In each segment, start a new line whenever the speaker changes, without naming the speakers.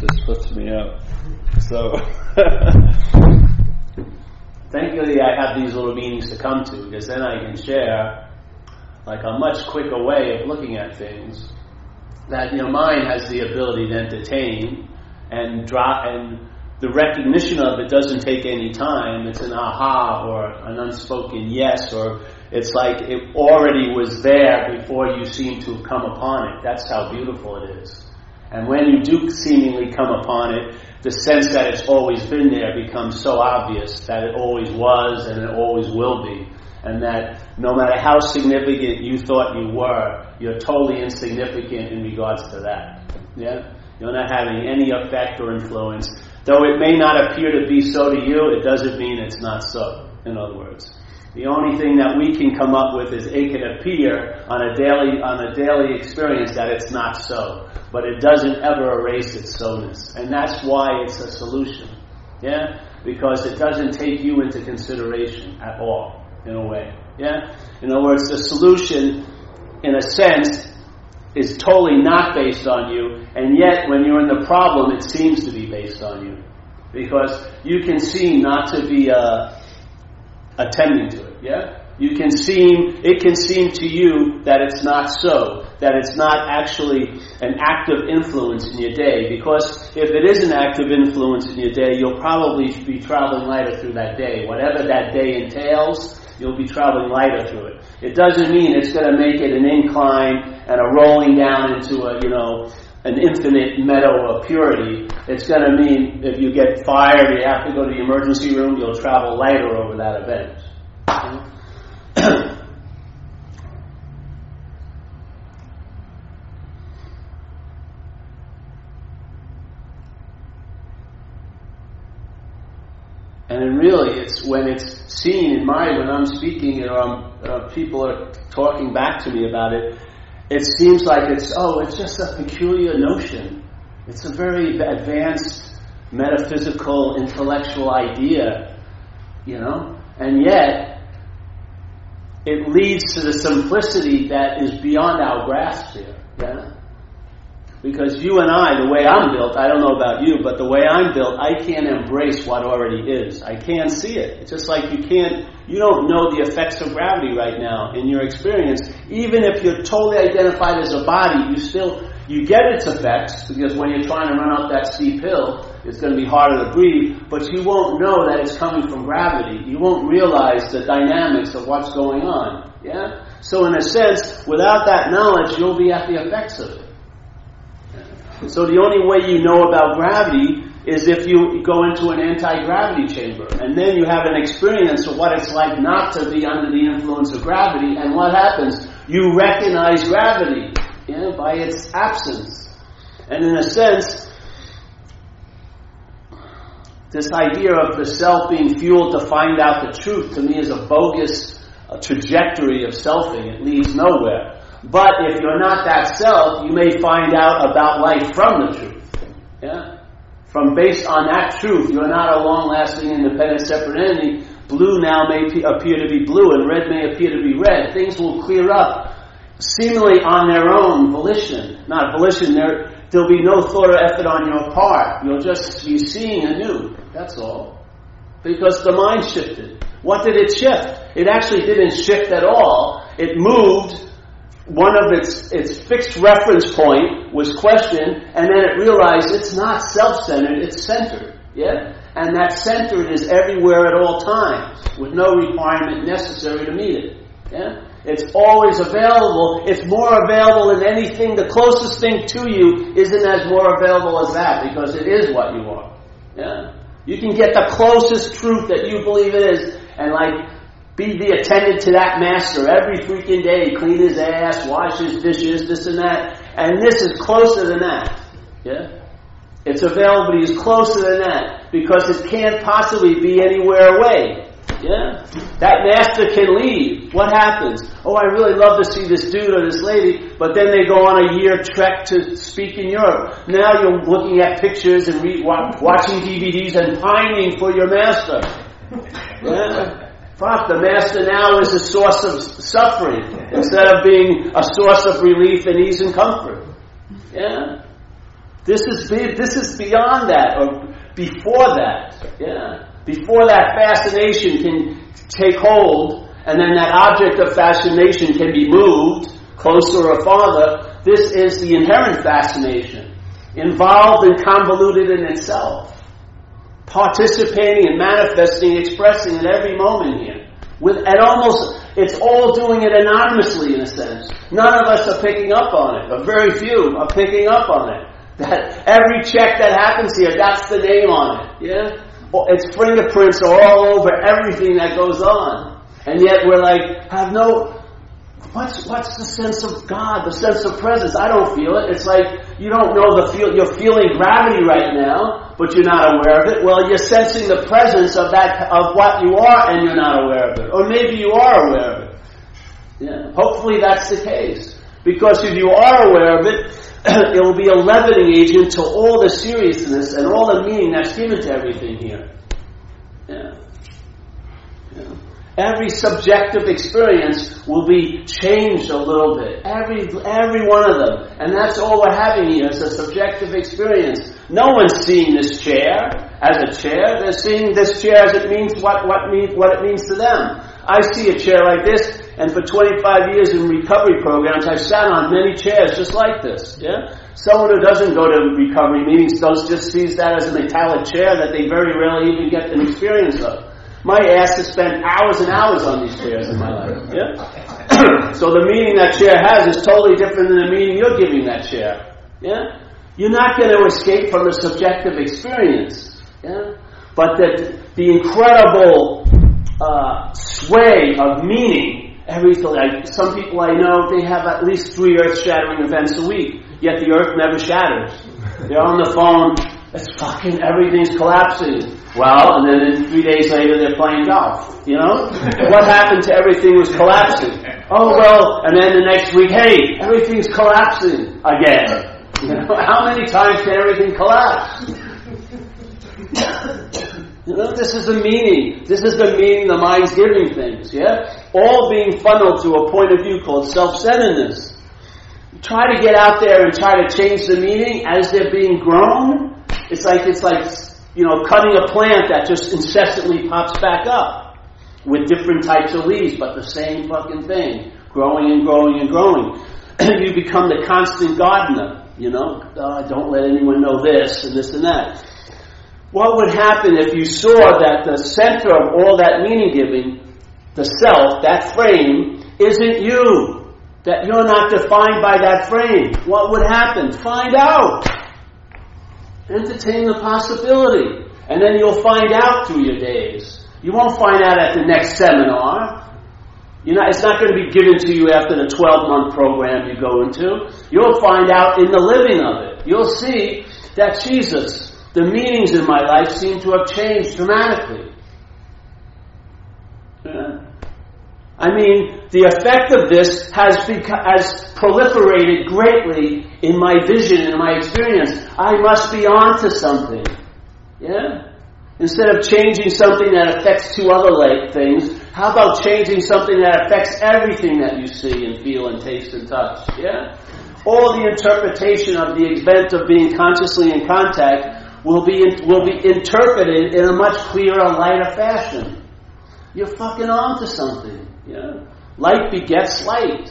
just puts me up. So,
thankfully, I have these little meetings to come to because then I can share like a much quicker way of looking at things that your mind has the ability to entertain and drop and the recognition of it doesn't take any time. It's an aha or an unspoken yes, or it's like it already was there before you seem to come upon it. That's how beautiful it is. And when you do seemingly come upon it, the sense that it's always been there becomes so obvious that it always was and it always will be. And that no matter how significant you thought you were, you're totally insignificant in regards to that. Yeah? You're not having any effect or influence. Though it may not appear to be so to you, it doesn't mean it's not so, in other words. The only thing that we can come up with is it can appear on a daily on a daily experience that it's not so, but it doesn't ever erase its so-ness, and that's why it's a solution. Yeah, because it doesn't take you into consideration at all, in a way. Yeah, in other words, the solution, in a sense, is totally not based on you, and yet when you're in the problem, it seems to be based on you. Because you can seem not to be uh, attending to it, yeah? You can seem, it can seem to you that it's not so, that it's not actually an active influence in your day, because if it is an active influence in your day, you'll probably be traveling lighter through that day. Whatever that day entails, you'll be traveling lighter through it. It doesn't mean it's going to make it an incline and a rolling down into a, you know, an infinite meadow of purity. It's going to mean if you get fired, you have to go to the emergency room, you'll travel lighter over that event. And really, it's when it's seen in my, when I'm speaking or um, uh, people are talking back to me about it, it seems like it's, oh, it's just a peculiar notion. It's a very advanced metaphysical, intellectual idea, you know? And yet, it leads to the simplicity that is beyond our grasp here. Yeah? Because you and I, the way I'm built, I don't know about you, but the way I'm built, I can't embrace what already is. I can't see it. It's just like you can't, you don't know the effects of gravity right now in your experience. Even if you're totally identified as a body, you still, you get its effects, because when you're trying to run up that steep hill, it's going to be harder to breathe, but you won't know that it's coming from gravity. You won't realize the dynamics of what's going on. Yeah? So in a sense, without that knowledge, you'll be at the effects of it. So the only way you know about gravity is if you go into an anti-gravity chamber. And then you have an experience of what it's like not to be under the influence of gravity. And what happens? You recognize gravity you know, by its absence. And in a sense, this idea of the self being fueled to find out the truth to me is a bogus trajectory of selfing. It leads nowhere. But if you're not that self, you may find out about life from the truth. Yeah? From based on that truth, you're not a long lasting, independent, separate entity. Blue now may appear to be blue and red may appear to be red. Things will clear up seemingly on their own volition. Not volition, there, there'll be no thought or effort on your part. You'll just be seeing anew. That's all. Because the mind shifted. What did it shift? It actually didn't shift at all. It moved one of its, its fixed reference point was questioned, and then it realized it's not self-centered, it's centered. Yeah? And that centered is everywhere at all times, with no requirement necessary to meet it. Yeah? It's always available. It's more available than anything. The closest thing to you isn't as more available as that, because it is what you are. Yeah? You can get the closest truth that you believe it is, and like be the attendant to that master every freaking day, clean his ass, wash his dishes, this and that. And this is closer than that. Yeah? It's available, but he's closer than that because it can't possibly be anywhere away. Yeah? That master can leave. What happens? Oh, I really love to see this dude or this lady, but then they go on a year trek to speak in Europe. Now you're looking at pictures and re- watching DVDs and pining for your master. Yeah? Fuck, the master now is a source of suffering instead of being a source of relief and ease and comfort. Yeah? This is this is beyond that, or before that. Yeah, before that fascination can take hold, and then that object of fascination can be moved closer or farther. This is the inherent fascination, involved and convoluted in itself, participating and manifesting, expressing at every moment here. With and almost it's all doing it anonymously in a sense. None of us are picking up on it, but very few are picking up on it. That every check that happens here, that's the name on it. Yeah? Its fingerprints are all over everything that goes on. And yet we're like, have no, what's, what's the sense of God, the sense of presence? I don't feel it. It's like, you don't know the feel, you're feeling gravity right now, but you're not aware of it. Well, you're sensing the presence of that, of what you are and you're not aware of it. Or maybe you are aware of it. Yeah. Hopefully that's the case. Because if you are aware of it, it will be a leavening agent to all the seriousness and all the meaning that's given to everything here. Yeah. yeah. Every subjective experience will be changed a little bit. Every, every one of them. And that's all we're having here is a subjective experience. No one's seeing this chair as a chair. They're seeing this chair as it means what, what, means, what it means to them. I see a chair like this, and for 25 years in recovery programs, I've sat on many chairs just like this. Yeah? Someone who doesn't go to recovery meetings does just sees that as a metallic chair that they very rarely even get an experience of. My ass has spent hours and hours on these chairs in my life. Yeah? so the meaning that chair has is totally different than the meaning you're giving that chair. Yeah? You're not going to escape from the subjective experience. Yeah? But that the incredible uh, sway of meaning. Everything. Like some people I know, they have at least three earth-shattering events a week. Yet the earth never shatters. They're on the phone. It's fucking everything's collapsing. Well, and then three days later they're playing golf. You know, what happened to everything was collapsing? Oh well, and then the next week, hey, everything's collapsing again. You know, how many times can everything collapse? You know, this is the meaning. This is the meaning the mind's giving things, yeah? All being funneled to a point of view called self-centeredness. Try to get out there and try to change the meaning as they're being grown. It's like, it's like, you know, cutting a plant that just incessantly pops back up with different types of leaves, but the same fucking thing. Growing and growing and growing. you become the constant gardener, you know? Uh, don't let anyone know this and this and that. What would happen if you saw that the center of all that meaning giving, the self, that frame, isn't you? That you're not defined by that frame? What would happen? Find out. Entertain the possibility. And then you'll find out through your days. You won't find out at the next seminar. You know, it's not going to be given to you after the 12 month program you go into. You'll find out in the living of it. You'll see that Jesus, the meanings in my life seem to have changed dramatically. Yeah. I mean, the effect of this has, beca- has proliferated greatly in my vision and my experience. I must be on to something. Yeah? Instead of changing something that affects two other like things, how about changing something that affects everything that you see and feel and taste and touch? Yeah? All the interpretation of the event of being consciously in contact will be, will be interpreted in a much clearer, lighter fashion. You're fucking on to something. Yeah? Light begets light.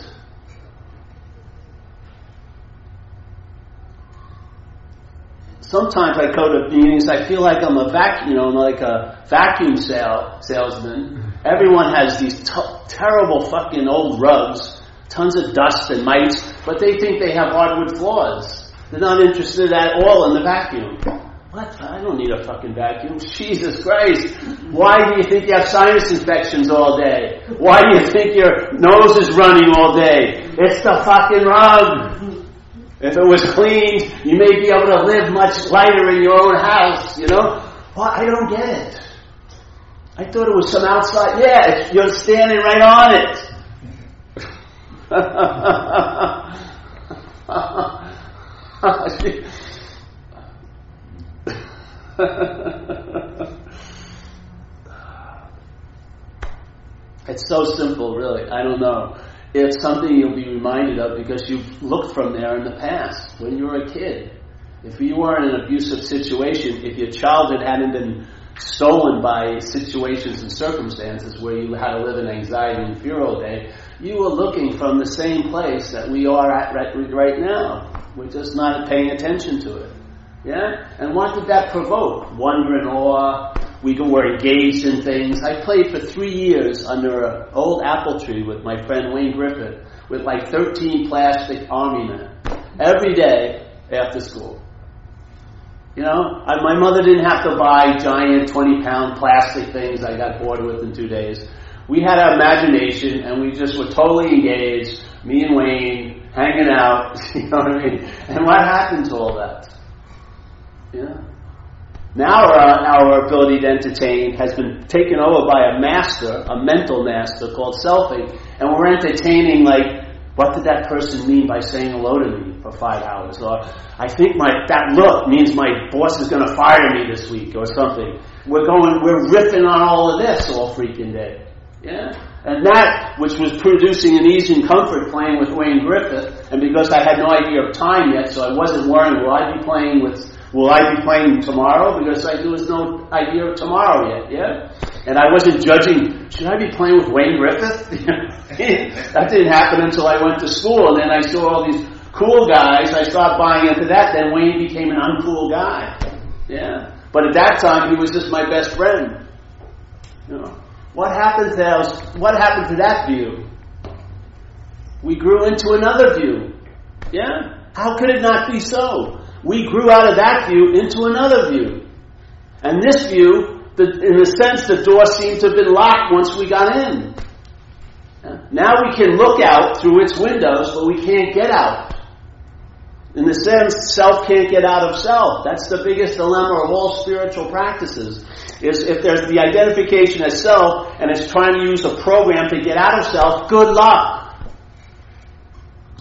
Sometimes I go to meetings, I feel like I'm a vacuum, you know, I'm like a vacuum sale, salesman. Everyone has these t- terrible fucking old rugs, tons of dust and mites, but they think they have hardwood floors. They're not interested at all in the vacuum. What? I don't need a fucking vacuum. Jesus Christ. Why do you think you have sinus infections all day? Why do you think your nose is running all day? It's the fucking rug. If it was cleaned, you may be able to live much lighter in your own house, you know? Well, I don't get it. I thought it was some outside. Yeah, you're standing right on it. it's so simple, really. I don't know. It's something you'll be reminded of because you've looked from there in the past when you were a kid. If you were in an abusive situation, if your childhood hadn't been stolen by situations and circumstances where you had to live in anxiety and fear all day, you were looking from the same place that we are at right, right now. We're just not paying attention to it. Yeah? And what did that provoke? Wonder and awe. We were engaged in things. I played for three years under an old apple tree with my friend Wayne Griffith with like 13 plastic army men every day after school. You know, I, my mother didn't have to buy giant 20 pound plastic things I got bored with in two days. We had our imagination and we just were totally engaged, me and Wayne, hanging out, you know what I mean? And what happened to all that? Yeah. Now our, our ability to entertain has been taken over by a master, a mental master called selfing, and we're entertaining like, what did that person mean by saying hello to me for five hours? Or I think my that look means my boss is going to fire me this week or something. We're going, we're ripping on all of this all freaking day. Yeah. And that, which was producing an ease and comfort playing with Wayne Griffith, and because I had no idea of time yet, so I wasn't worrying, will I be playing with, will I be playing tomorrow? Because I, there was no idea of tomorrow yet, yeah? And I wasn't judging, should I be playing with Wayne Griffith? that didn't happen until I went to school, and then I saw all these cool guys, I started buying into that, then Wayne became an uncool guy. Yeah? But at that time, he was just my best friend. You know. What happened to us, what happened to that view? We grew into another view. Yeah? How could it not be so? We grew out of that view into another view. And this view, the, in a sense, the door seemed to have been locked once we got in. Now we can look out through its windows, but we can't get out. In the sense, self can't get out of self. That's the biggest dilemma of all spiritual practices. Is if there's the identification as self and it's trying to use a program to get out of self, good luck.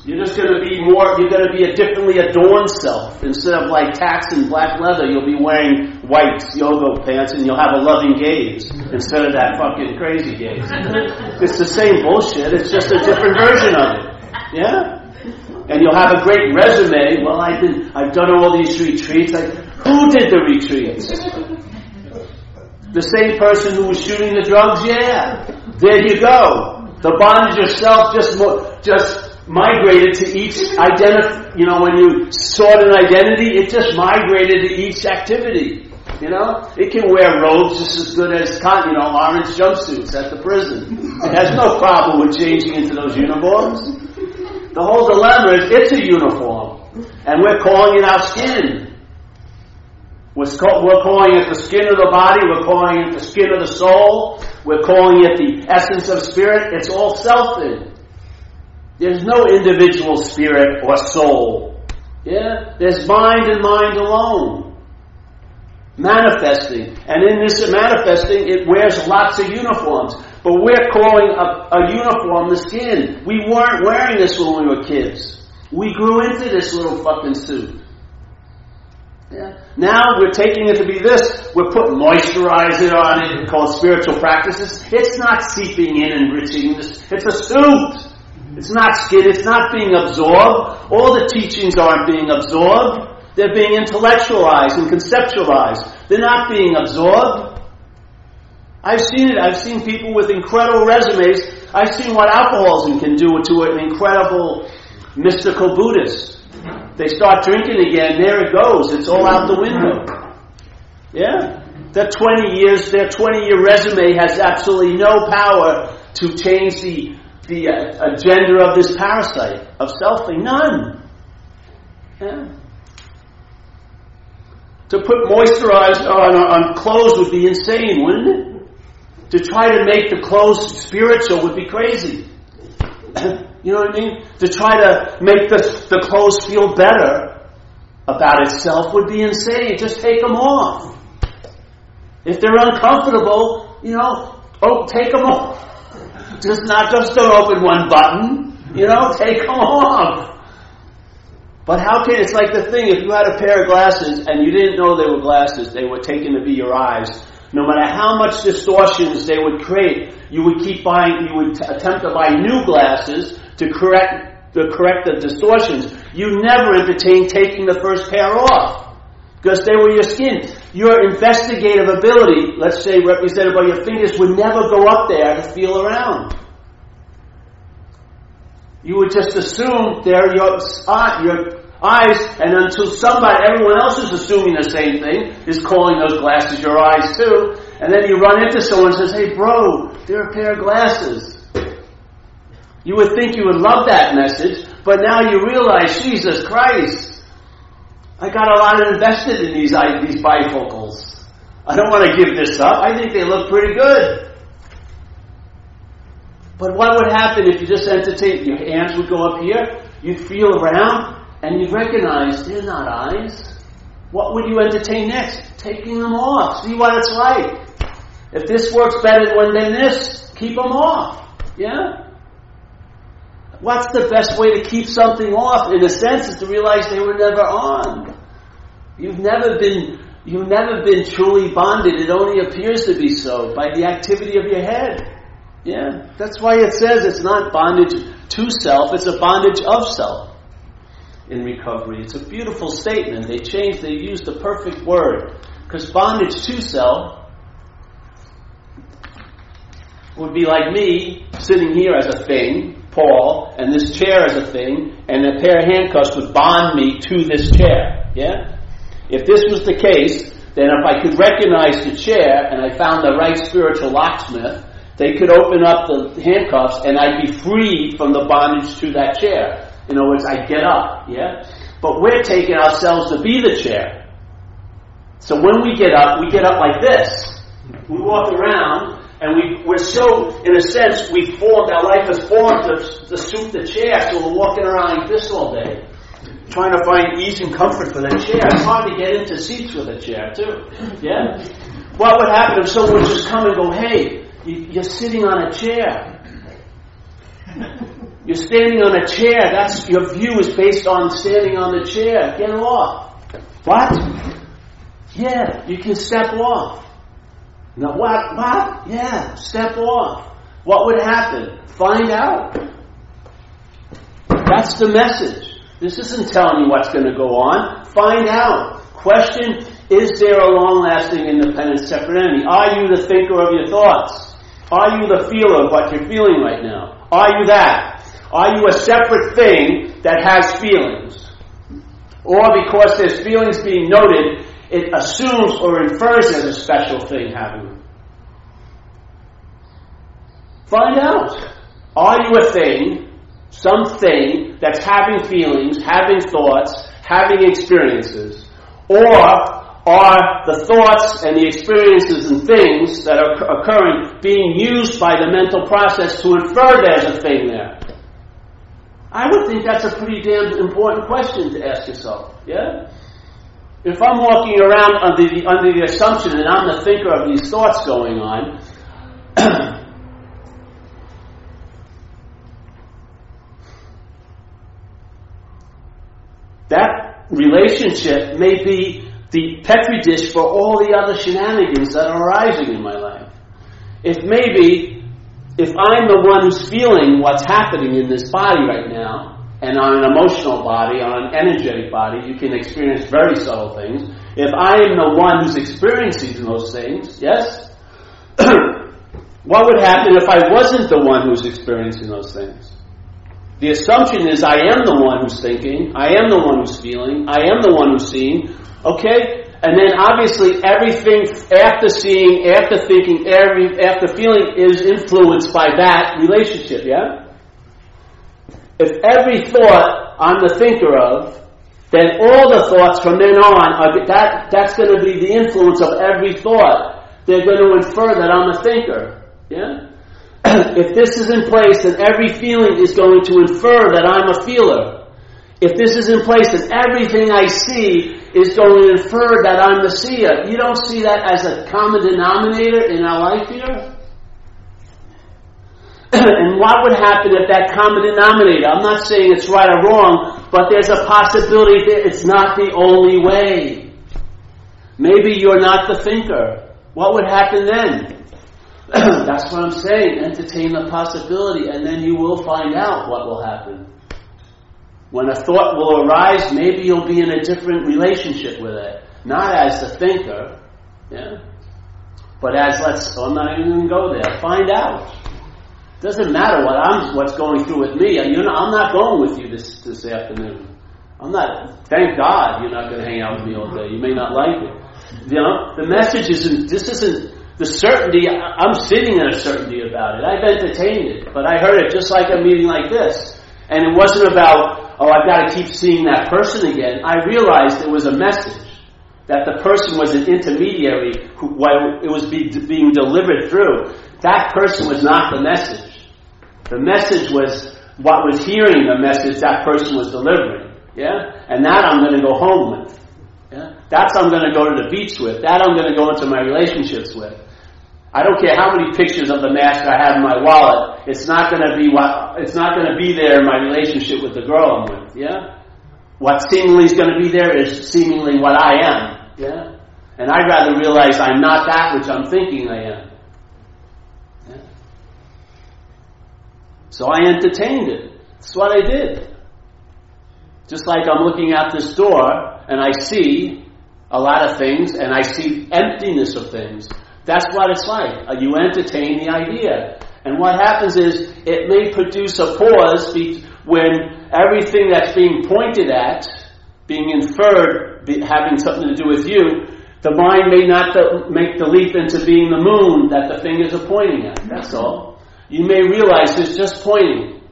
You're just going to be more, you're going to be a differently adorned self. Instead of like and black leather, you'll be wearing white yoga pants and you'll have a loving gaze instead of that fucking crazy gaze. it's the same bullshit, it's just a different version of it. Yeah? and you'll have a great resume. Well, I've been, I've done all these retreats. Like, who did the retreats? The same person who was shooting the drugs? Yeah. There you go. The bondage yourself just, just migrated to each identity. You know, when you sought an identity, it just migrated to each activity. You know, it can wear robes just as good as cotton, you know orange jumpsuits at the prison. It has no problem with changing into those uniforms. The whole dilemma is it's a uniform, and we're calling it our skin. We're, we're calling it the skin of the body, we're calling it the skin of the soul, we're calling it the essence of spirit. It's all selfing. There's no individual spirit or soul. Yeah? There's mind and mind alone. Manifesting. And in this manifesting, it wears lots of uniforms. But we're calling a, a uniform the skin. We weren't wearing this when we were kids. We grew into this little fucking suit. Yeah. Now we're taking it to be this. We're putting moisturizer on it called spiritual practices. It's not seeping in and enriching this. It's a suit. It's not skin. It's not being absorbed. All the teachings aren't being absorbed. They're being intellectualized and conceptualized. They're not being absorbed. I've seen it. I've seen people with incredible resumes. I've seen what alcoholism can do to an incredible mystical Buddhist. They start drinking again, there it goes. It's all out the window. Yeah? That 20 years, their 20 year resume has absolutely no power to change the, the uh, agenda of this parasite of selfing. None. Yeah. To put moisturizer on, on clothes would be insane, wouldn't it? To try to make the clothes spiritual would be crazy. you know what I mean? To try to make the, the clothes feel better about itself would be insane. Just take them off. If they're uncomfortable, you know, oh, take them off. Just not just don't open one button. You know, take them off. But how can it's like the thing if you had a pair of glasses and you didn't know they were glasses, they were taken to be your eyes no matter how much distortions they would create, you would keep buying, you would t- attempt to buy new glasses to correct the correct the distortions. You never entertain taking the first pair off because they were your skin. Your investigative ability, let's say represented by your fingers, would never go up there to feel around. You would just assume they're your, your eyes, and until somebody, everyone else is assuming the same thing, is calling those glasses your eyes too, and then you run into someone and says, hey bro, they're a pair of glasses. You would think you would love that message, but now you realize, Jesus Christ, I got a lot invested in these, these bifocals. I don't want to give this up. I think they look pretty good. But what would happen if you just entertain? Your hands would go up here, you'd feel around, and you'd recognize they're not eyes. What would you entertain next? Taking them off. See what it's like. If this works better than this, keep them off. Yeah? What's the best way to keep something off? In a sense, is to realize they were never on. You've never been, you've never been truly bonded. It only appears to be so by the activity of your head. Yeah, that's why it says it's not bondage to self; it's a bondage of self. In recovery, it's a beautiful statement. They changed, they used the perfect word because bondage to self would be like me sitting here as a thing, Paul, and this chair as a thing, and a pair of handcuffs would bond me to this chair. Yeah? If this was the case, then if I could recognize the chair and I found the right spiritual locksmith, they could open up the handcuffs and I'd be free from the bondage to that chair. In other words, I'd get up. Yeah? But we're taking ourselves to be the chair. So when we get up, we get up like this. We walk around and we, we're so, in a sense, we formed, our life has formed to, to suit the chair, so we're walking around like this all day. Trying to find ease and comfort for the chair. It's hard to get into seats with a chair, too. Yeah? What would happen if someone would just come and go, hey, you're sitting on a chair. You're standing on a chair. That's your view is based on standing on the chair. Get off. What? Yeah, you can step off. Now, what? What? Yeah, step off. What would happen? Find out. That's the message. This isn't telling you what's going to go on. Find out. Question Is there a long lasting independent separate entity? Are you the thinker of your thoughts? Are you the feeler of what you're feeling right now? Are you that? Are you a separate thing that has feelings? Or because there's feelings being noted, it assumes or infers there's a special thing happening. Find out. Are you a thing, something that's having feelings, having thoughts, having experiences? Or are the thoughts and the experiences and things that are occurring being used by the mental process to infer there's a thing there? I would think that's a pretty damn important question to ask yourself. Yeah? If I'm walking around under the, under the assumption that I'm the thinker of these thoughts going on, that relationship may be the petri dish for all the other shenanigans that are arising in my life. If maybe, if I'm the one who's feeling what's happening in this body right now, and on an emotional body, on an energetic body, you can experience very subtle things. If I am the one who's experiencing those things, yes? what would happen if I wasn't the one who's experiencing those things? The assumption is I am the one who's thinking, I am the one who's feeling, I am the one who's seeing, okay? And then obviously everything after seeing, after thinking, every, after feeling is influenced by that relationship, yeah? If every thought I'm the thinker of, then all the thoughts from then on are that that's going to be the influence of every thought. They're going to infer that I'm a thinker. Yeah? if this is in place, then every feeling is going to infer that I'm a feeler. If this is in place, then everything I see is going to infer that I'm the seer. You don't see that as a common denominator in our life here? and what would happen if that common denominator, I'm not saying it's right or wrong, but there's a possibility that it's not the only way. Maybe you're not the thinker. What would happen then? That's what I'm saying. Entertain the possibility, and then you will find out what will happen. When a thought will arise, maybe you'll be in a different relationship with it. Not as the thinker, yeah? But as let's, I'm not even going to go there. Find out. Doesn't matter what I'm, what's going through with me. You know, I'm not going with you this, this afternoon. I'm not, thank God you're not going to hang out with me all day. You may not like it. You uh, know, the message isn't, this isn't the certainty, I'm sitting in a certainty about it. I've entertained it, but I heard it just like a meeting like this. And it wasn't about, oh, I've got to keep seeing that person again. I realized it was a message that the person was an intermediary who, while it was be, being delivered through. That person was not the message. The message was what was hearing the message that person was delivering. Yeah? And that I'm going to go home with. Yeah? That's I'm going to go to the beach with. That I'm going to go into my relationships with. I don't care how many pictures of the master I have in my wallet. It's not going to be what. It's not going to be there in my relationship with the girl I'm with. Yeah. What seemingly is going to be there is seemingly what I am. Yeah. And I'd rather realize I'm not that which I'm thinking I am. So I entertained it. That's what I did. Just like I'm looking out this door and I see a lot of things and I see emptiness of things. That's what it's like. Uh, you entertain the idea. And what happens is it may produce a pause when everything that's being pointed at, being inferred, having something to do with you, the mind may not make the leap into being the moon that the fingers are pointing at. That's all. You may realize it's just pointing.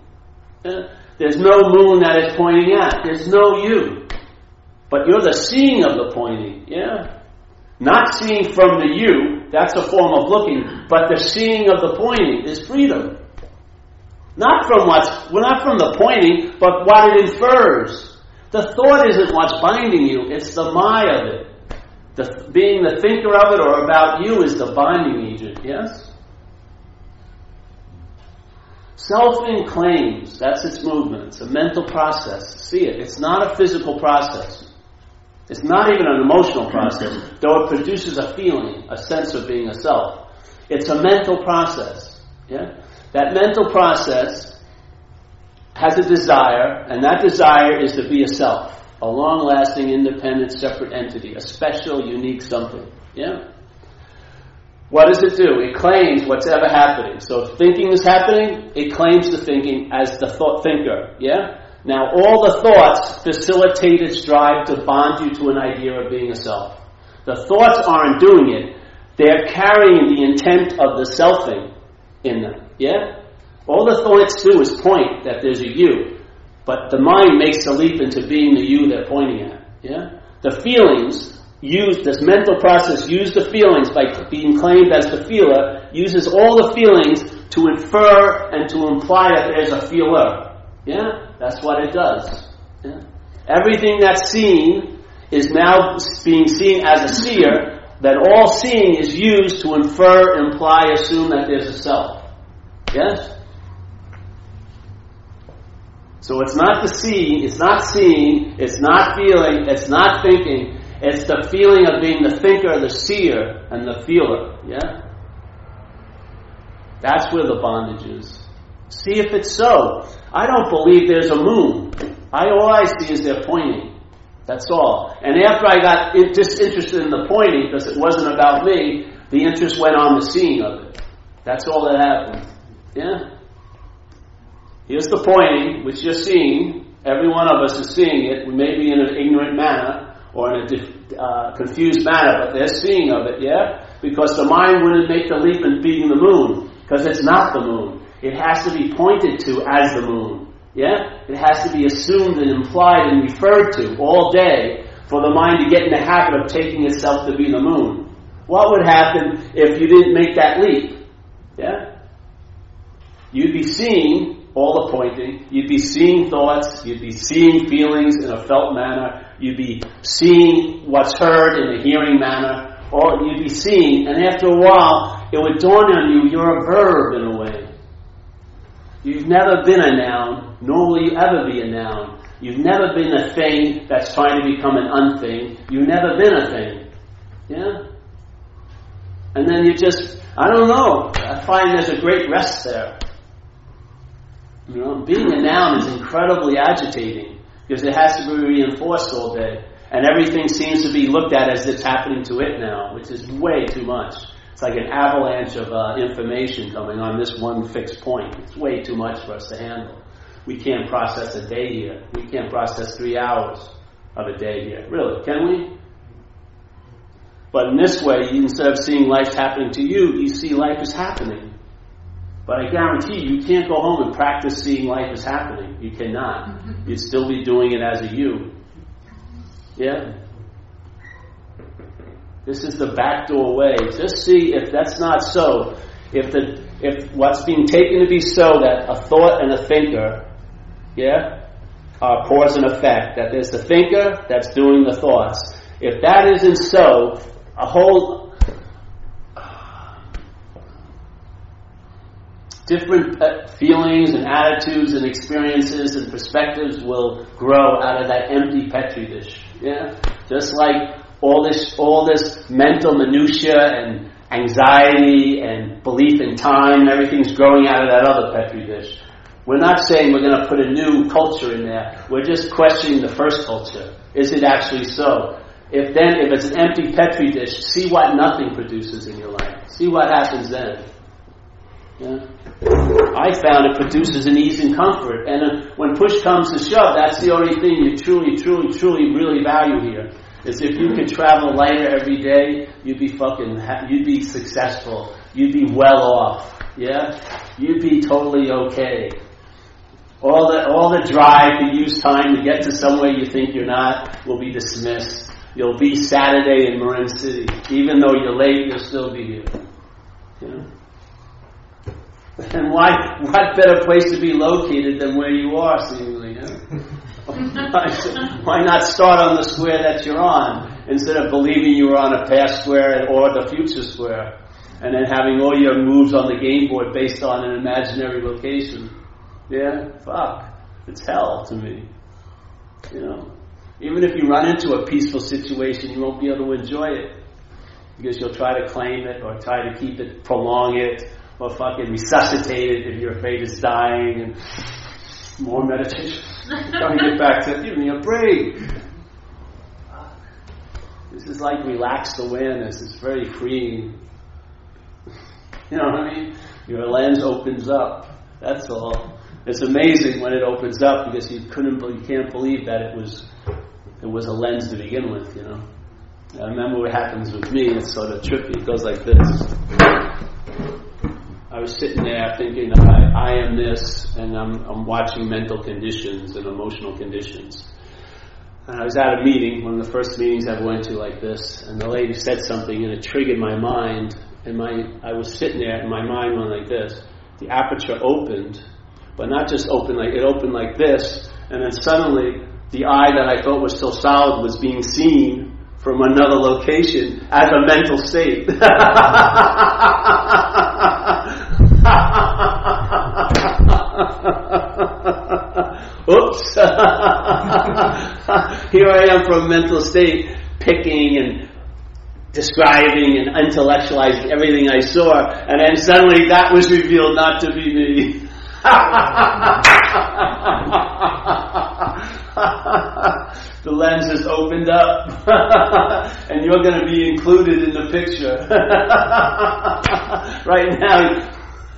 Uh, there's no moon that it's pointing at. There's no you. But you're the seeing of the pointing. Yeah? Not seeing from the you, that's a form of looking, but the seeing of the pointing is freedom. Not from what's, well, not from the pointing, but what it infers. The thought isn't what's binding you, it's the my of it. The, being the thinker of it or about you is the binding agent, yes? Selfing claims, that's its movement. It's a mental process. See it. It's not a physical process. It's not even an emotional process, though it produces a feeling, a sense of being a self. It's a mental process. Yeah? That mental process has a desire, and that desire is to be a self, a long lasting, independent, separate entity, a special, unique something. Yeah? What does it do? It claims what's ever happening. So if thinking is happening, it claims the thinking as the thought thinker. Yeah? Now, all the thoughts facilitate its drive to bond you to an idea of being a self. The thoughts aren't doing it. They're carrying the intent of the selfing in them. Yeah? All the thoughts do is point that there's a you. But the mind makes the leap into being the you they're pointing at. Yeah? The feelings use, this mental process use the feelings by being claimed as the feeler, uses all the feelings to infer and to imply that there's a feeler. Yeah? That's what it does. Yeah? Everything that's seen is now being seen as a seer, that all seeing is used to infer, imply, assume that there's a self. Yes? So it's not the seeing, it's not seeing, it's not feeling, it's not thinking, it's the feeling of being the thinker, the seer, and the feeler. Yeah? That's where the bondage is. See if it's so. I don't believe there's a moon. I all I see is they're pointing. That's all. And after I got disinterested in the pointing, because it wasn't about me, the interest went on the seeing of it. That's all that happened. Yeah? Here's the pointing, which you're seeing. Every one of us is seeing it. We may be in an ignorant manner or in a uh, confused manner, but they're seeing of it, yeah? Because the mind wouldn't make the leap in being the moon, because it's not the moon. It has to be pointed to as the moon. Yeah? It has to be assumed and implied and referred to all day for the mind to get in the habit of taking itself to be the moon. What would happen if you didn't make that leap? Yeah? You'd be seeing all the pointing. You'd be seeing thoughts. You'd be seeing feelings in a felt manner. You'd be seeing what's heard in a hearing manner. Or you'd be seeing, and after a while, it would dawn on you you're a verb in a way. You've never been a noun, nor will you ever be a noun. You've never been a thing that's trying to become an unthing. You've never been a thing. Yeah? And then you just, I don't know. I find there's a great rest there. You know, being a noun is incredibly agitating. because it has to be reinforced all day. And everything seems to be looked at as it's happening to it now, which is way too much. It's like an avalanche of uh, information coming on this one fixed point. It's way too much for us to handle. We can't process a day here. We can't process three hours of a day here. Really, can we? But in this way, instead of seeing life happening to you, you see life is happening. But I guarantee you, you can't go home and practice seeing life as happening. You cannot. You'd still be doing it as a you. Yeah? This is the backdoor way. Just see if that's not so. If the if what's being taken to be so that a thought and a thinker, yeah, are cause and effect. That there's the thinker that's doing the thoughts. If that isn't so, a whole different feelings and attitudes and experiences and perspectives will grow out of that empty petri dish. Yeah, just like all this, all this mental minutia and anxiety and belief in time, everything's growing out of that other petri dish. We're not saying we're going to put a new culture in there. We're just questioning the first culture. Is it actually so? If then, if it's an empty petri dish, see what nothing produces in your life. See what happens then. Yeah? I found it produces an ease and comfort. And uh, when push comes to shove, that's the only thing you truly, truly, truly really value here. Is if you could travel lighter every day, you'd be fucking, ha- you'd be successful. You'd be well off. Yeah? You'd be totally okay. All the, all the drive to use time to get to somewhere you think you're not will be dismissed. You'll be Saturday in Marin City. Even though you're late, you'll still be here. And why, what better place to be located than where you are, seemingly? why not start on the square that you're on instead of believing you were on a past square or the future square, and then having all your moves on the game board based on an imaginary location? Yeah, fuck, it's hell to me. You know, even if you run into a peaceful situation, you won't be able to enjoy it because you'll try to claim it or try to keep it, prolong it or fucking resuscitate it if you're afraid it's dying and more meditation. Trying to get back to give me a break. This is like relaxed awareness. It's very freeing. You know what I mean? Your lens opens up. That's all. It's amazing when it opens up because you couldn't, you can't believe that it was, it was a lens to begin with. You know. I remember what happens with me. It's sort of trippy. It goes like this. Was sitting there thinking, I, I am this, and I'm, I'm watching mental conditions and emotional conditions. And I was at a meeting, one of the first meetings I went to like this, and the lady said something, and it triggered my mind. And my, I was sitting there, and my mind went like this. The aperture opened, but not just opened like it opened like this, and then suddenly the eye that I thought was still solid was being seen from another location as a mental state. Oops. Here I am from mental state, picking and describing and intellectualizing everything I saw, and then suddenly that was revealed not to be me. the lens has opened up, and you're going to be included in the picture. right now,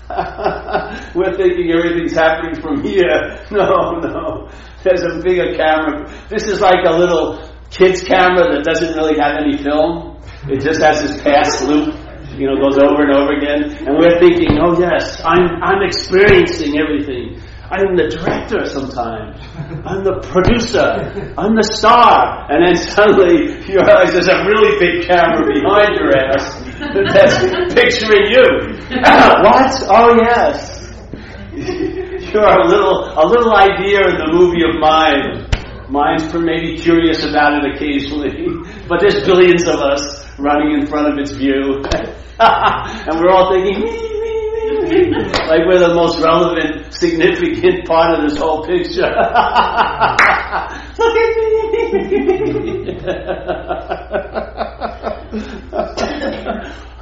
We're thinking everything's happening from here. No, no. There's a bigger camera. This is like a little kid's camera that doesn't really have any film. It just has this pass loop, you know, goes over and over again. And we're thinking, oh yes, I'm, I'm experiencing everything. I'm the director sometimes. I'm the producer. I'm the star. And then suddenly you realize there's a really big camera behind your ass that's picturing you. what? Oh yes. You're a little a little idea in the movie of mine. Mine's for maybe curious about it occasionally, but there's billions of us running in front of its view, and we're all thinking, me, me, me, like we're the most relevant, significant part of this whole picture. Look at me.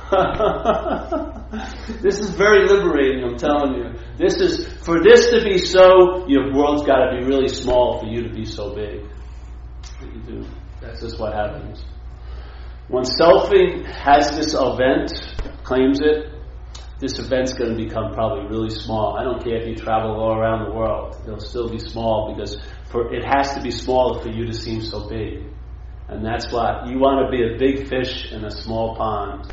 this is very liberating, I'm telling you. This is, for this to be so, your world's got to be really small for you to be so big. You do. That's just what happens. When selfing has this event, claims it, this event's going to become probably really small. I don't care if you travel all around the world; it'll still be small because for it has to be small for you to seem so big. And that's why you want to be a big fish in a small pond.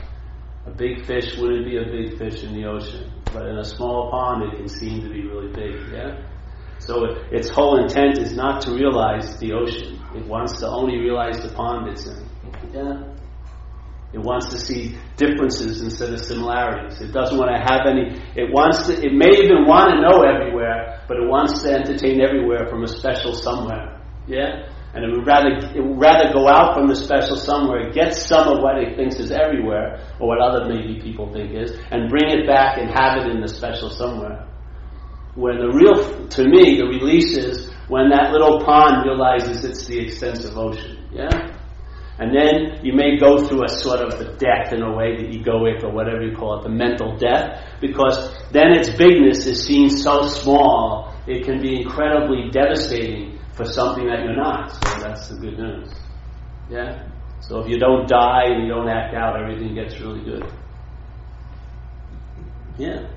A big fish wouldn't be a big fish in the ocean, but in a small pond it can seem to be really big. Yeah. So it, its whole intent is not to realize the ocean. It wants to only realize the pond it's in. Yeah. It wants to see differences instead of similarities. It doesn't want to have any, it wants to, it may even want to know everywhere, but it wants to entertain everywhere from a special somewhere. Yeah? And it would rather, it would rather go out from the special somewhere, get some of what it thinks is everywhere, or what other maybe people think is, and bring it back and have it in the special somewhere. When the real, to me, the release is when that little pond realizes it's the extensive ocean. Yeah? And then you may go through a sort of a death in a way, the egoic or whatever you call it, the mental death, because then its bigness is seen so small, it can be incredibly devastating for something that you're not. So that's the good news. Yeah? So if you don't die and you don't act out, everything gets really good. Yeah.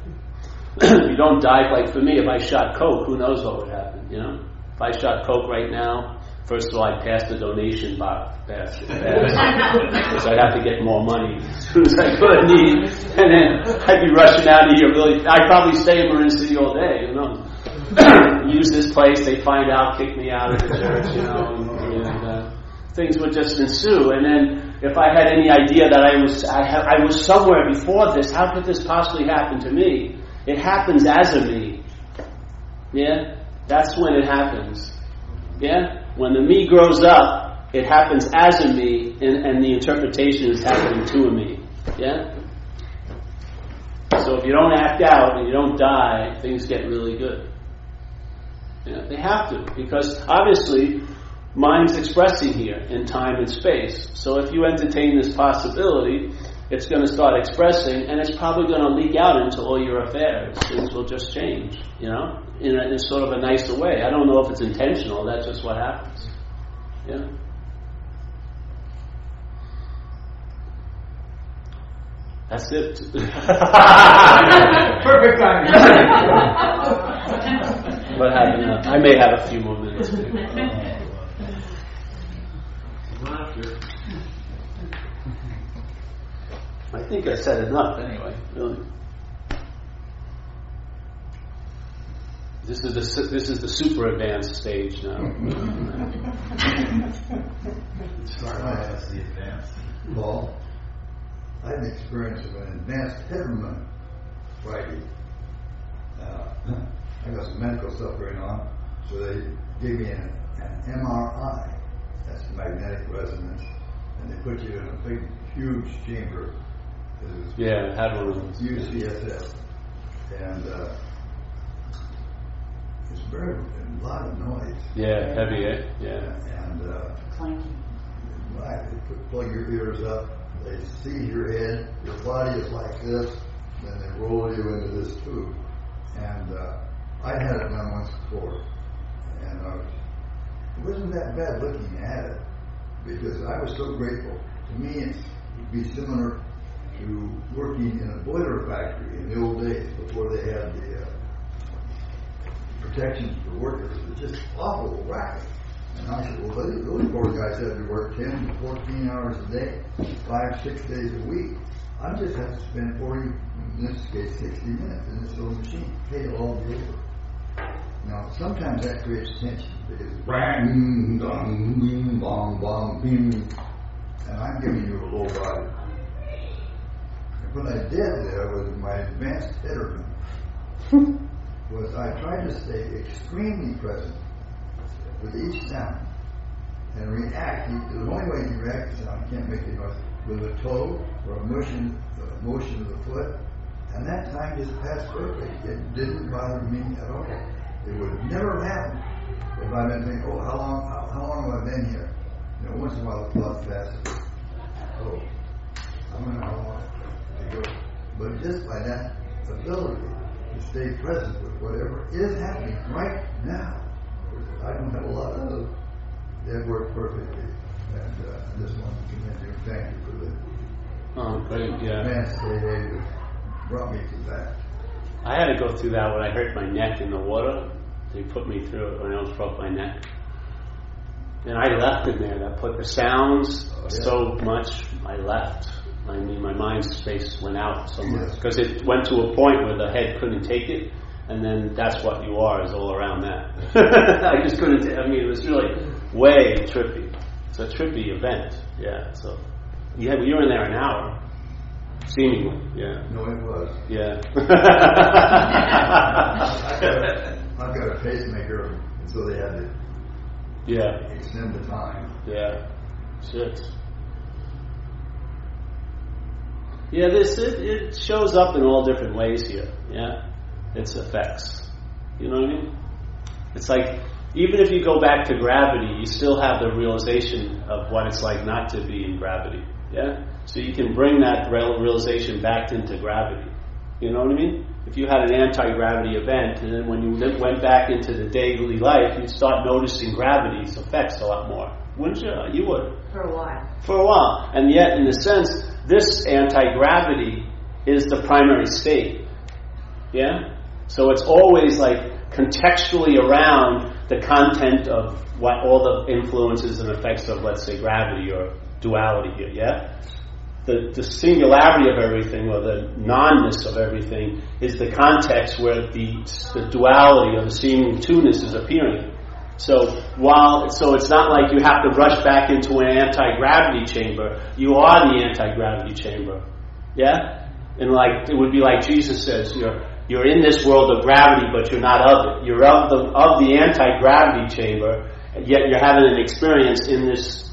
you don't die, like for me, if I shot Coke, who knows what would happen, you know? If I shot Coke right now, First of all, I'd pass the donation basket because I'd have to get more money as soon as I could need, and then I'd be rushing out of here. Really, I'd probably stay in Marin City all day. You know, use this place. They find out, kick me out of the church. You know, and, and uh, things would just ensue. And then, if I had any idea that I was I, ha- I was somewhere before this, how could this possibly happen to me? It happens as a me. Yeah, that's when it happens. Yeah? When the me grows up, it happens as a me, and, and the interpretation is happening to a me. Yeah? So if you don't act out and you don't die, things get really good. Yeah, they have to, because obviously, mind's expressing here in time and space. So if you entertain this possibility, it's going to start expressing, and it's probably going to leak out into all your affairs. Things will just change, you know? in a, in sort of a nicer way. I don't know if it's intentional. That's just what happens. Yeah. That's it.
Perfect timing.
what happened? Now? I may have a few more minutes. Too. I think I said enough anyway. Really. This is the this is the super advanced stage now.
Sorry, that's the advanced. Paul, I had an experience of an advanced Hederman Friday. Uh, I got some medical stuff going on, so they gave me an, an MRI. That's magnetic resonance, and they put you in a big, huge chamber.
Yeah, had one
UCSF, and. Uh, it's very a lot of noise.
Yeah, heavy, eh? Yeah.
And uh, clanking. They plug your ears up. They see your head. Your body is like this. Then they roll you into this tube. And uh, I had it done once before, and I was, it wasn't that bad looking at it because I was so grateful. To me, it would be similar to working in a boiler factory in the old days before they had the uh, protections for workers. It's just awful racket. And I said, well, those, those poor guys had to work 10 to 14 hours a day, five, six days a week. I just have to spend 40, in this case, 60 minutes in this little machine. Pay all the over. Now, sometimes that creates tension because bang, dong, bing, bong, bong, bing. And I'm giving you a low body. And what I did there was my advanced Hederman was I tried to stay extremely present with each sound and react. The only way you react to sound, you can't make it noise, with a toe or a motion, a motion of the foot. And that time just passed quickly. It didn't bother me at all. It would have never have happened if I'd been thinking, oh, how long, how, how long have I been here? You know, once in a while the thought passes. Oh, I don't know how long. but just by that ability to stay present with whatever is happening right now. I don't have a lot of. That worked perfectly. And uh, I just want to commend you and thank you for the
Oh, great, yeah.
aid that brought me to that.
I had to go through that when I hurt my neck in the water. They put me through it when I almost broke my neck. And I left in there. That put the sounds oh, so much. I left. I mean, my mind space went out so much
Yes.
because it went to a point where the head couldn't take it, and then that's what you are is all around that. I just couldn't. ta- I mean, it was really way trippy. It's a trippy event. Yeah. So, yeah, you were in there an hour, seemingly. Yeah.
No, it was.
Yeah.
I've got a, I've got a pacemaker, and so they had to
yeah.
extend the time.
Yeah. Shit. Yeah, this it, it shows up in all different ways here. Yeah. Its effects. You know what I mean? It's like even if you go back to gravity, you still have the realization of what it's like not to be in gravity. Yeah? So you can bring that realization back into gravity. You know what I mean? If you had an anti-gravity event, and then when you went back into the daily life, you'd start noticing gravity's effects a lot more. Wouldn't you? You would
For a while.
for a while. And yet, in a sense, this anti-gravity is the primary state. Yeah? So it's always like contextually around the content of what all the influences and effects of, let's say, gravity or duality here. Yeah? The, the singularity of everything or the non-ness of everything is the context where the, the duality or the seeming two-ness is appearing. So while so it's not like you have to rush back into an anti-gravity chamber. You are the anti-gravity chamber. Yeah? And like it would be like Jesus says, you're you're in this world of gravity, but you're not of it. You're of the of the anti-gravity chamber, yet you're having an experience in this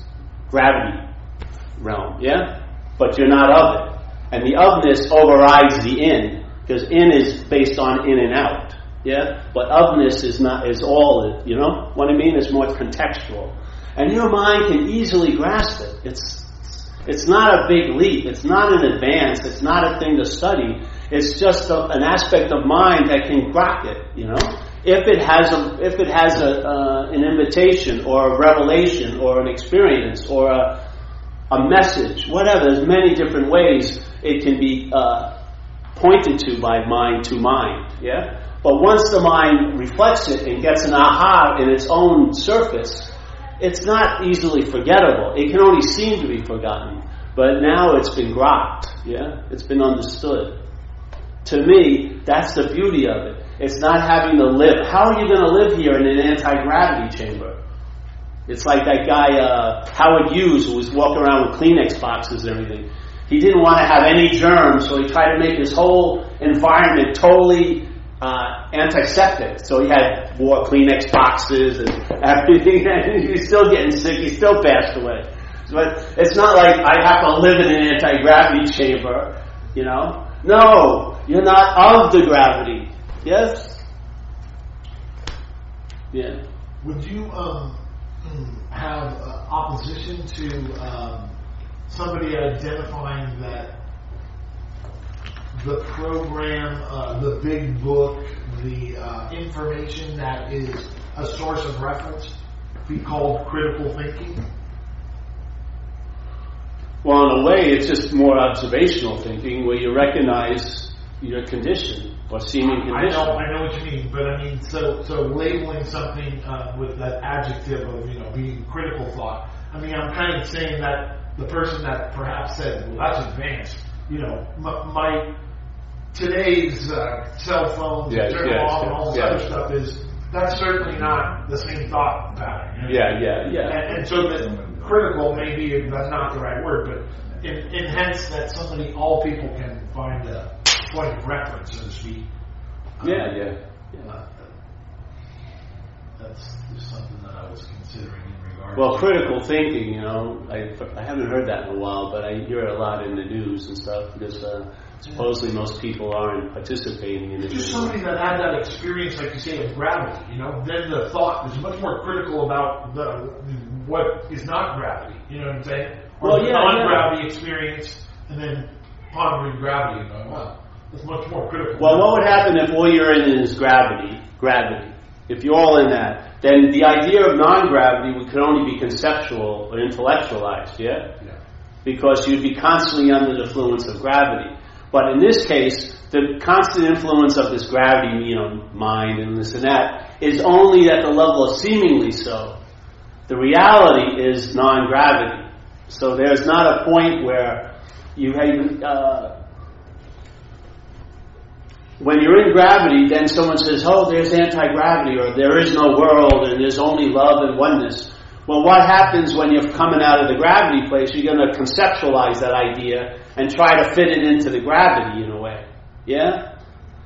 gravity realm. Yeah? But you're not of it. And the ofness overrides the in, because in is based on in and out. Yeah? But ofness is not is all you know? What I mean? It's more contextual. And your mind can easily grasp it. It's it's not a big leap. It's not an advance. It's not a thing to study. It's just a, an aspect of mind that can grok it. You know, if it has a if it has a uh, an invitation or a revelation or an experience or a a message, whatever. There's many different ways it can be uh, pointed to by mind to mind. Yeah. But once the mind reflects it and gets an aha in its own surface, it's not easily forgettable. It can only seem to be forgotten. But now it's been grokked. Yeah. It's been understood. To me, that's the beauty of it. It's not having to live. How are you going to live here in an anti-gravity chamber? It's like that guy, uh, Howard Hughes, who was walking around with Kleenex boxes and everything. He didn't want to have any germs, so he tried to make his whole environment totally uh, antiseptic. So he had wore Kleenex boxes and everything, and he was still getting sick. He still passed away. But it's not like I have to live in an anti-gravity chamber, you know. No, you're not of the gravity. Yes. Yeah.
Would you um, have uh, opposition to um, somebody identifying that the program, uh, the big book, the uh, information that is a source of reference be called critical thinking?
Well, in a way, it's just more observational thinking where you recognize your condition or seeming
I
condition.
know, I know what you mean, but I mean, so so labeling something uh, with that adjective of you know being critical thought. I mean, I'm kind of saying that the person that perhaps said, "Well, that's advanced," you know, my, my today's uh, cell phones, turn
yes,
off, and all this
yes.
other stuff is that's certainly not the same thought pattern. you know?
Yeah, yeah, yeah.
And, and so that critical maybe that's not the right word, but in, in hence that somebody, all people can find a point of reference, so to speak.
Yeah, yeah. yeah.
Uh, that's just something that I was considering in regard.
Well, critical thinking, you know, I, I haven't heard that in a while, but I hear it a lot in the news and stuff because uh, supposedly most people aren't participating in it.
Just somebody that had that experience, like you say, of gravity. You know, then the thought is much more critical about the what is not gravity. You know what I'm saying? Or
Well, yeah,
non-gravity experience, and then pondering gravity and going, well, That's much more critical.
Well, what would happen if all you're in is gravity? Gravity. If you're all in that, then the idea of non-gravity could only be conceptual or intellectualized, yeah?
Yeah.
Because you'd be constantly under the influence of gravity. But in this case, the constant influence of this gravity, you know, mind and this and that, is only at the level of seemingly so. The reality is non-gravity. So there's not a point where you have, uh, when you're in gravity, then someone says, oh, there's anti-gravity, or there is no world, and there's only love and oneness. Well, what happens when you're coming out of the gravity place? You're going to conceptualize that idea and try to fit it into the gravity in a way. Yeah?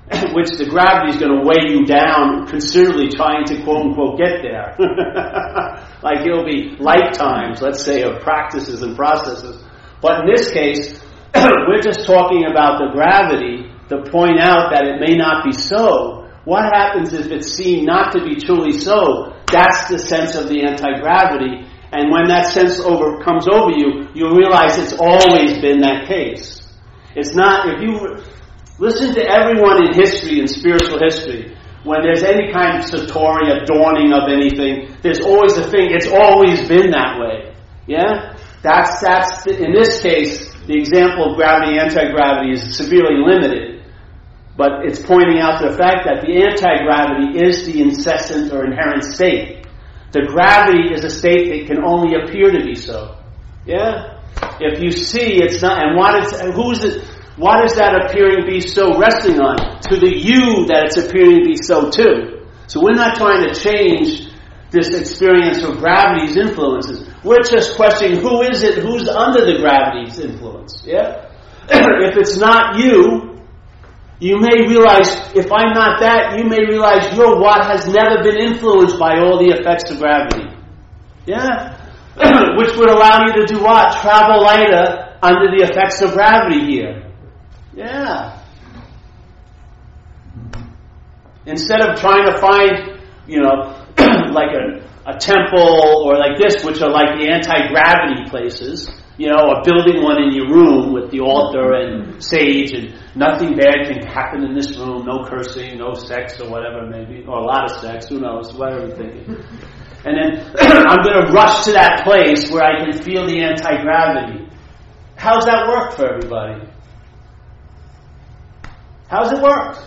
Which the gravity is going to weigh you down considerably trying to quote unquote get there. like it'll be lifetimes, let's say, of practices and processes. But in this case, we're just talking about the gravity to point out that it may not be so. What happens if it's seen not to be truly so? That's the sense of the anti-gravity. And when that sense over, comes over you, you realize it's always been that case. It's not, if you listen to everyone in history, in spiritual history, when there's any kind of satori, dawning of anything, there's always a thing, it's always been that way. Yeah? That's, that's, in this case, the example of gravity, anti-gravity is severely limited. But it's pointing out the fact that the anti-gravity is the incessant or inherent state. The gravity is a state that can only appear to be so. Yeah? If you see it's not, and what is, who's it, what is that appearing be so resting on? To the you that it's appearing to be so too. So we're not trying to change this experience of gravity's influences. We're just questioning who is it, who's under the gravity's influence. Yeah? if it's not you, you may realize, if I'm not that, you may realize you're what has never been influenced by all the effects of gravity. Yeah? Which would allow you to do what? Travel lighter under the effects of gravity here. Yeah. Instead of trying to find, you know, like a, a temple or like this, which are like the anti-gravity places, you know, or building one in your room with the altar and sage and nothing bad can happen in this room, no cursing, no sex or whatever maybe, or a lot of sex, who knows, whatever you're thinking. And then I'm going to rush to that place where I can feel the anti-gravity. How's that work for everybody? How's it work?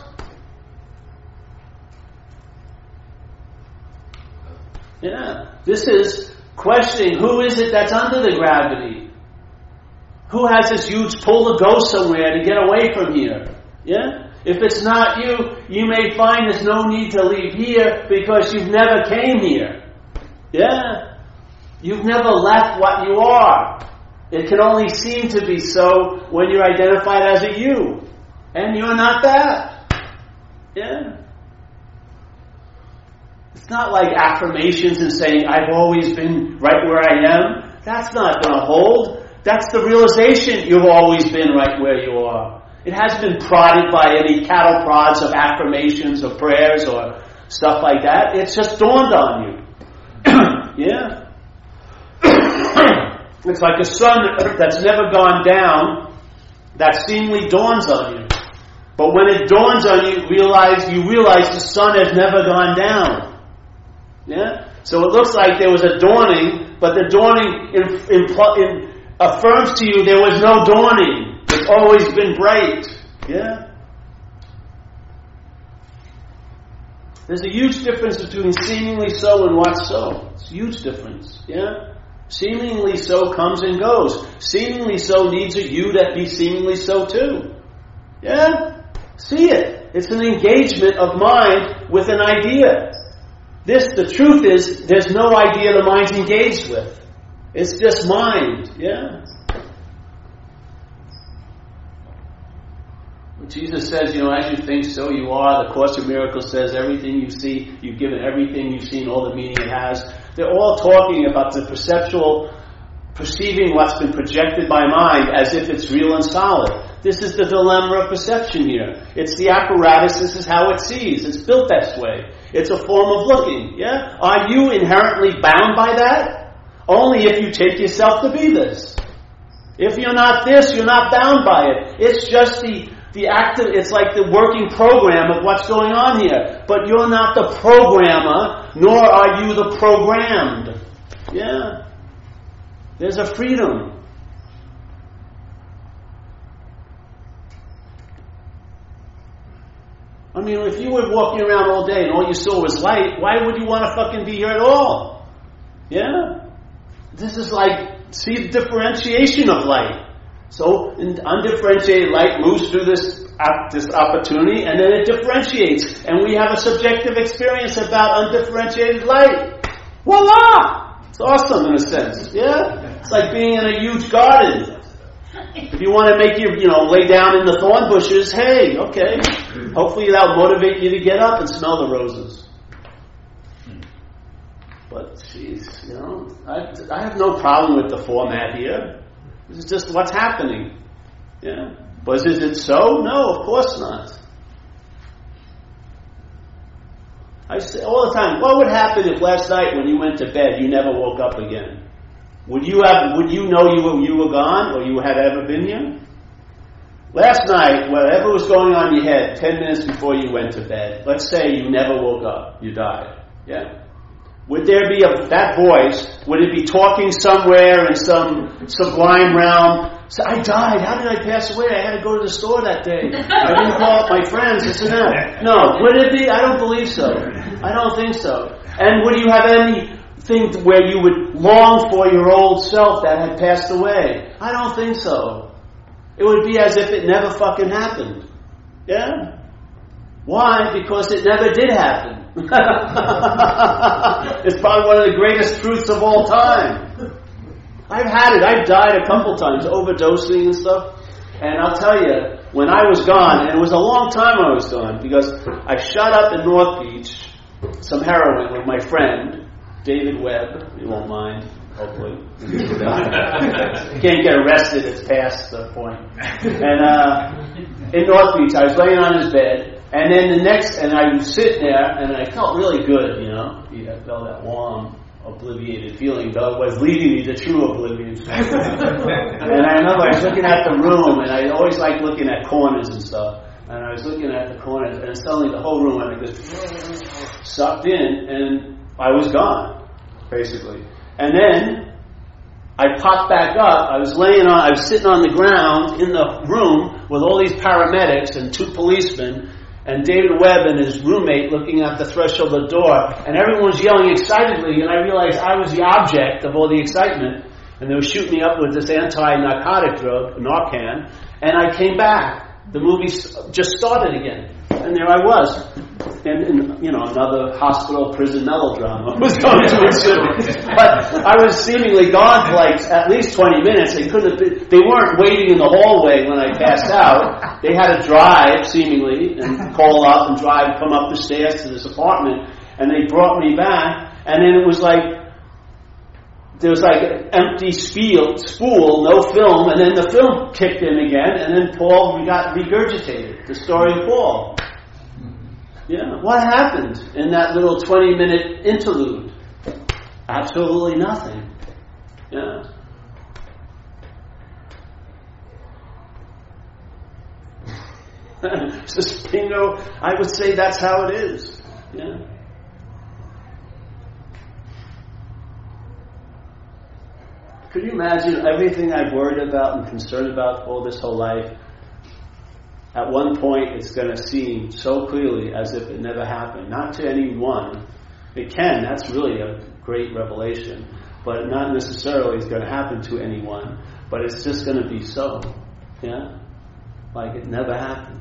Yeah. This is questioning who is it that's under the gravity? Who has this huge pull to go somewhere to get away from here? Yeah? If it's not you, you may find there's no need to leave here because you've never came here. Yeah? You've never left what you are. It can only seem to be so when you're identified as a you. And you're not that. Yeah? It's not like affirmations and saying, I've always been right where I am. That's not going to hold. That's the realization you've always been right where you are. It hasn't been prodded by any cattle prods of affirmations or prayers or stuff like that. It's just dawned on you. yeah? it's like a sun that's never gone down that seemingly dawns on you. But when it dawns on you, realize you realize the sun has never gone down. Yeah? So it looks like there was a dawning, but the dawning in, in, in, affirms to you there was no dawning. It's always been bright. Yeah? There's a huge difference between seemingly so and what's so. It's a huge difference. Yeah? Seemingly so comes and goes. Seemingly so needs a you that be seemingly so too. Yeah? See it. It's an engagement of mind with an idea. This, the truth is, there's no idea the mind's engaged with. It's just mind, yeah? Jesus says, you know, as you think, so you are. The Course of Miracles says everything you see, you've given everything you've seen all the meaning it has. They're all talking about the perceptual, perceiving what's been projected by mind as if it's real and solid. This is the dilemma of perception here. It's the apparatus, this is how it sees. It's built that way. It's a form of looking, yeah? Are you inherently bound by that? Only if you take yourself to be this. If you're not this, you're not bound by it. It's just the the active, it's like the working program of what's going on here. But you're not the programmer, nor are you the programmed. Yeah. There's a freedom. I mean, if you were walking around all day and all you saw was light, why would you want to fucking be here at all? Yeah? This is like, see the differentiation of light. So, undifferentiated light moves through this, this opportunity and then it differentiates. And we have a subjective experience about undifferentiated light. Voila! It's awesome in a sense. Yeah? It's like being in a huge garden. If you want to make your, you know, lay down in the thorn bushes, hey, okay. Hopefully that'll motivate you to get up and smell the roses. But, jeez, you know, I, I have no problem with the format here. This is just what's happening. Yeah. But is it so? No, of course not. I say all the time, what would happen if last night when you went to bed you never woke up again? Would you have, would you know you were, you were gone or you had ever been here? Last night, whatever was going on in your head 10 minutes before you went to bed, let's say you never woke up, you died. Yeah? Would there be a, that voice, would it be talking somewhere in some sublime realm? So I died. How did I pass away? I had to go to the store that day. I didn't call up my friends, this and that. No. Would it be? I don't believe so. I don't think so. And would you have anything where you would long for your old self that had passed away? I don't think so. It would be as if it never fucking happened. Yeah? Why? Because it never did happen. it's probably one of the greatest truths of all time. I've had it. I've died a couple times, overdosing and stuff. And I'll tell you, when I was gone, and it was a long time I was gone, because I shot up in North Beach some heroin with my friend, David Webb. You won't mind, hopefully. Can't get arrested, it's past the point. And uh, in North Beach, I was laying on his bed, and then the next, and I was sitting there, and I felt really good, you know. I felt that warm, obliviated feeling, though it was leading me to true oblivion. and I remember I was looking at the room, and I always like looking at corners and stuff. And I was looking at the corners, and suddenly the whole room went like this, sucked in, and I was gone, basically. And then I popped back up. I was laying on, I was sitting on the ground in the room with all these paramedics and two policemen and David Webb and his roommate looking at the threshold of the door, and everyone was yelling excitedly, and I realized I was the object of all the excitement, and they were shooting me up with this anti-narcotic drug, Narcan, and I came back. The movie just started again, and there I was, and, and you know another hospital prison melodrama was going to ensue. but I was seemingly gone for like at least twenty minutes. They couldn't. Have been, they weren't waiting in the hallway when I passed out. They had to drive seemingly and call up and drive, come up the stairs to this apartment, and they brought me back. And then it was like there was like an empty spiel, spool, no film, and then the film kicked in again, and then Paul we got regurgitated, the story of Paul. Yeah, what happened in that little 20 minute interlude? Absolutely nothing. Yeah. Just bingo, I would say that's how it is. Yeah. Could you imagine everything I've worried about and concerned about all this whole life? At one point, it's going to seem so clearly as if it never happened. Not to anyone. It can, that's really a great revelation. But not necessarily it's going to happen to anyone. But it's just going to be so. Yeah? Like it never happened.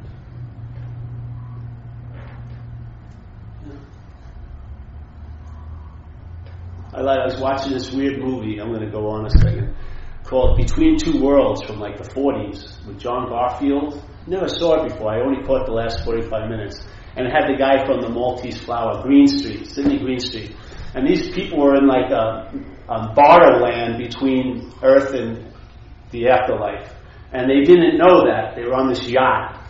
I, like, I was watching this weird movie. I'm going to go on a second called Between Two Worlds from like the 40s with John Garfield. Never saw it before. I only caught the last 45 minutes. And it had the guy from the Maltese Flower, Greenstreet, Sidney Greenstreet. And these people were in like a, a barter land between Earth and the afterlife. And they didn't know that. They were on this yacht.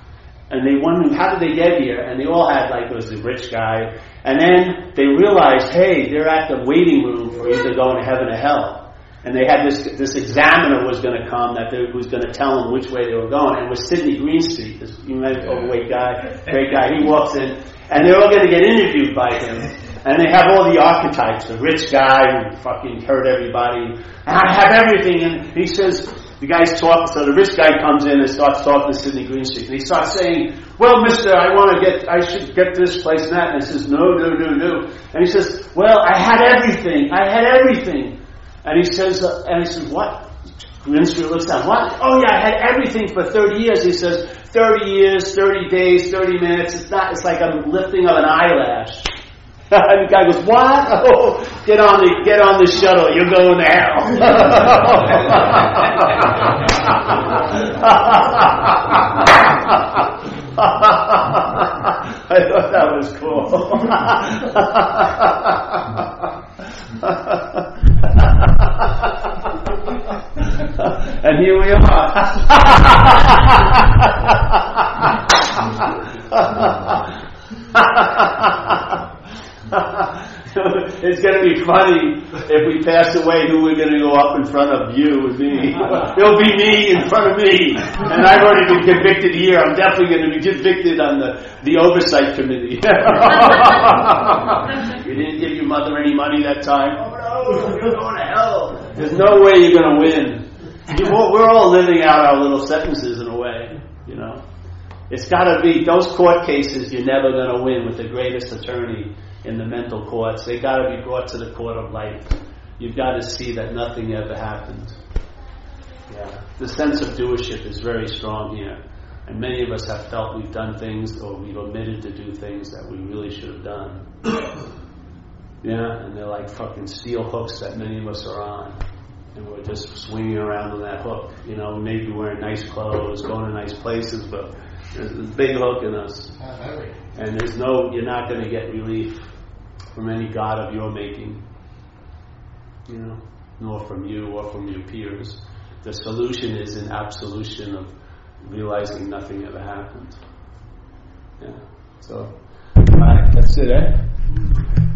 And they wondered, how did they get here? And they all had, like, it was the rich guy. And then they realized, hey, they're at the waiting room for either going to heaven or hell. And they had this this examiner was going to come that they, was going to tell them which way they were going. And it was Sidney Greenstreet, this know, overweight guy, great guy. He walks in, and they're all going to get interviewed by him. And they have all the archetypes: the rich guy who fucking hurt everybody. And I have everything. And he says, the guy's talking. So the rich guy comes in and starts talking to Sidney Greenstreet, and he starts saying, "Well, Mister, I want to get, I should get this place and that." And he says, "No, no, no, no." And he says, "Well, I had everything. I had everything." And he says, uh, and he says, what? Greenstreet looks down. What? Oh yeah, I had everything for 30 years. He says, 30 years, 30 days, 30 minutes. It's not, it's like a lifting of an eyelash. and the guy goes, what? Oh, get on the, get on the shuttle. You're going to hell. I thought that was cool. And here we are. it's going to be funny if we pass away who we're going to go up in front of you and me. It'll be me in front of me. And I've already been convicted here. I'm definitely going to be convicted on the, the oversight committee. you didn't give your mother any money that time. Oh no, you're going to hell. There's no way you're going to win. We're all living out our little sentences in a way, you know. It's got to be those court cases you're never going to win with the greatest attorney in the mental courts. They got to be brought to the court of life. You've got to see that nothing ever happened. Yeah, the sense of doership is very strong here, and many of us have felt we've done things or we've omitted to do things that we really should have done. yeah, and they're like fucking steel hooks that many of us are on. And we're just swinging around on that hook, you know, maybe wearing nice clothes, going to nice places, but there's a big hook in us. And there's no, you're not going to get relief from any God of your making, you know, nor from you or from your peers. The solution is an absolution of realizing nothing ever happened. Yeah. So, alright, that's it, eh?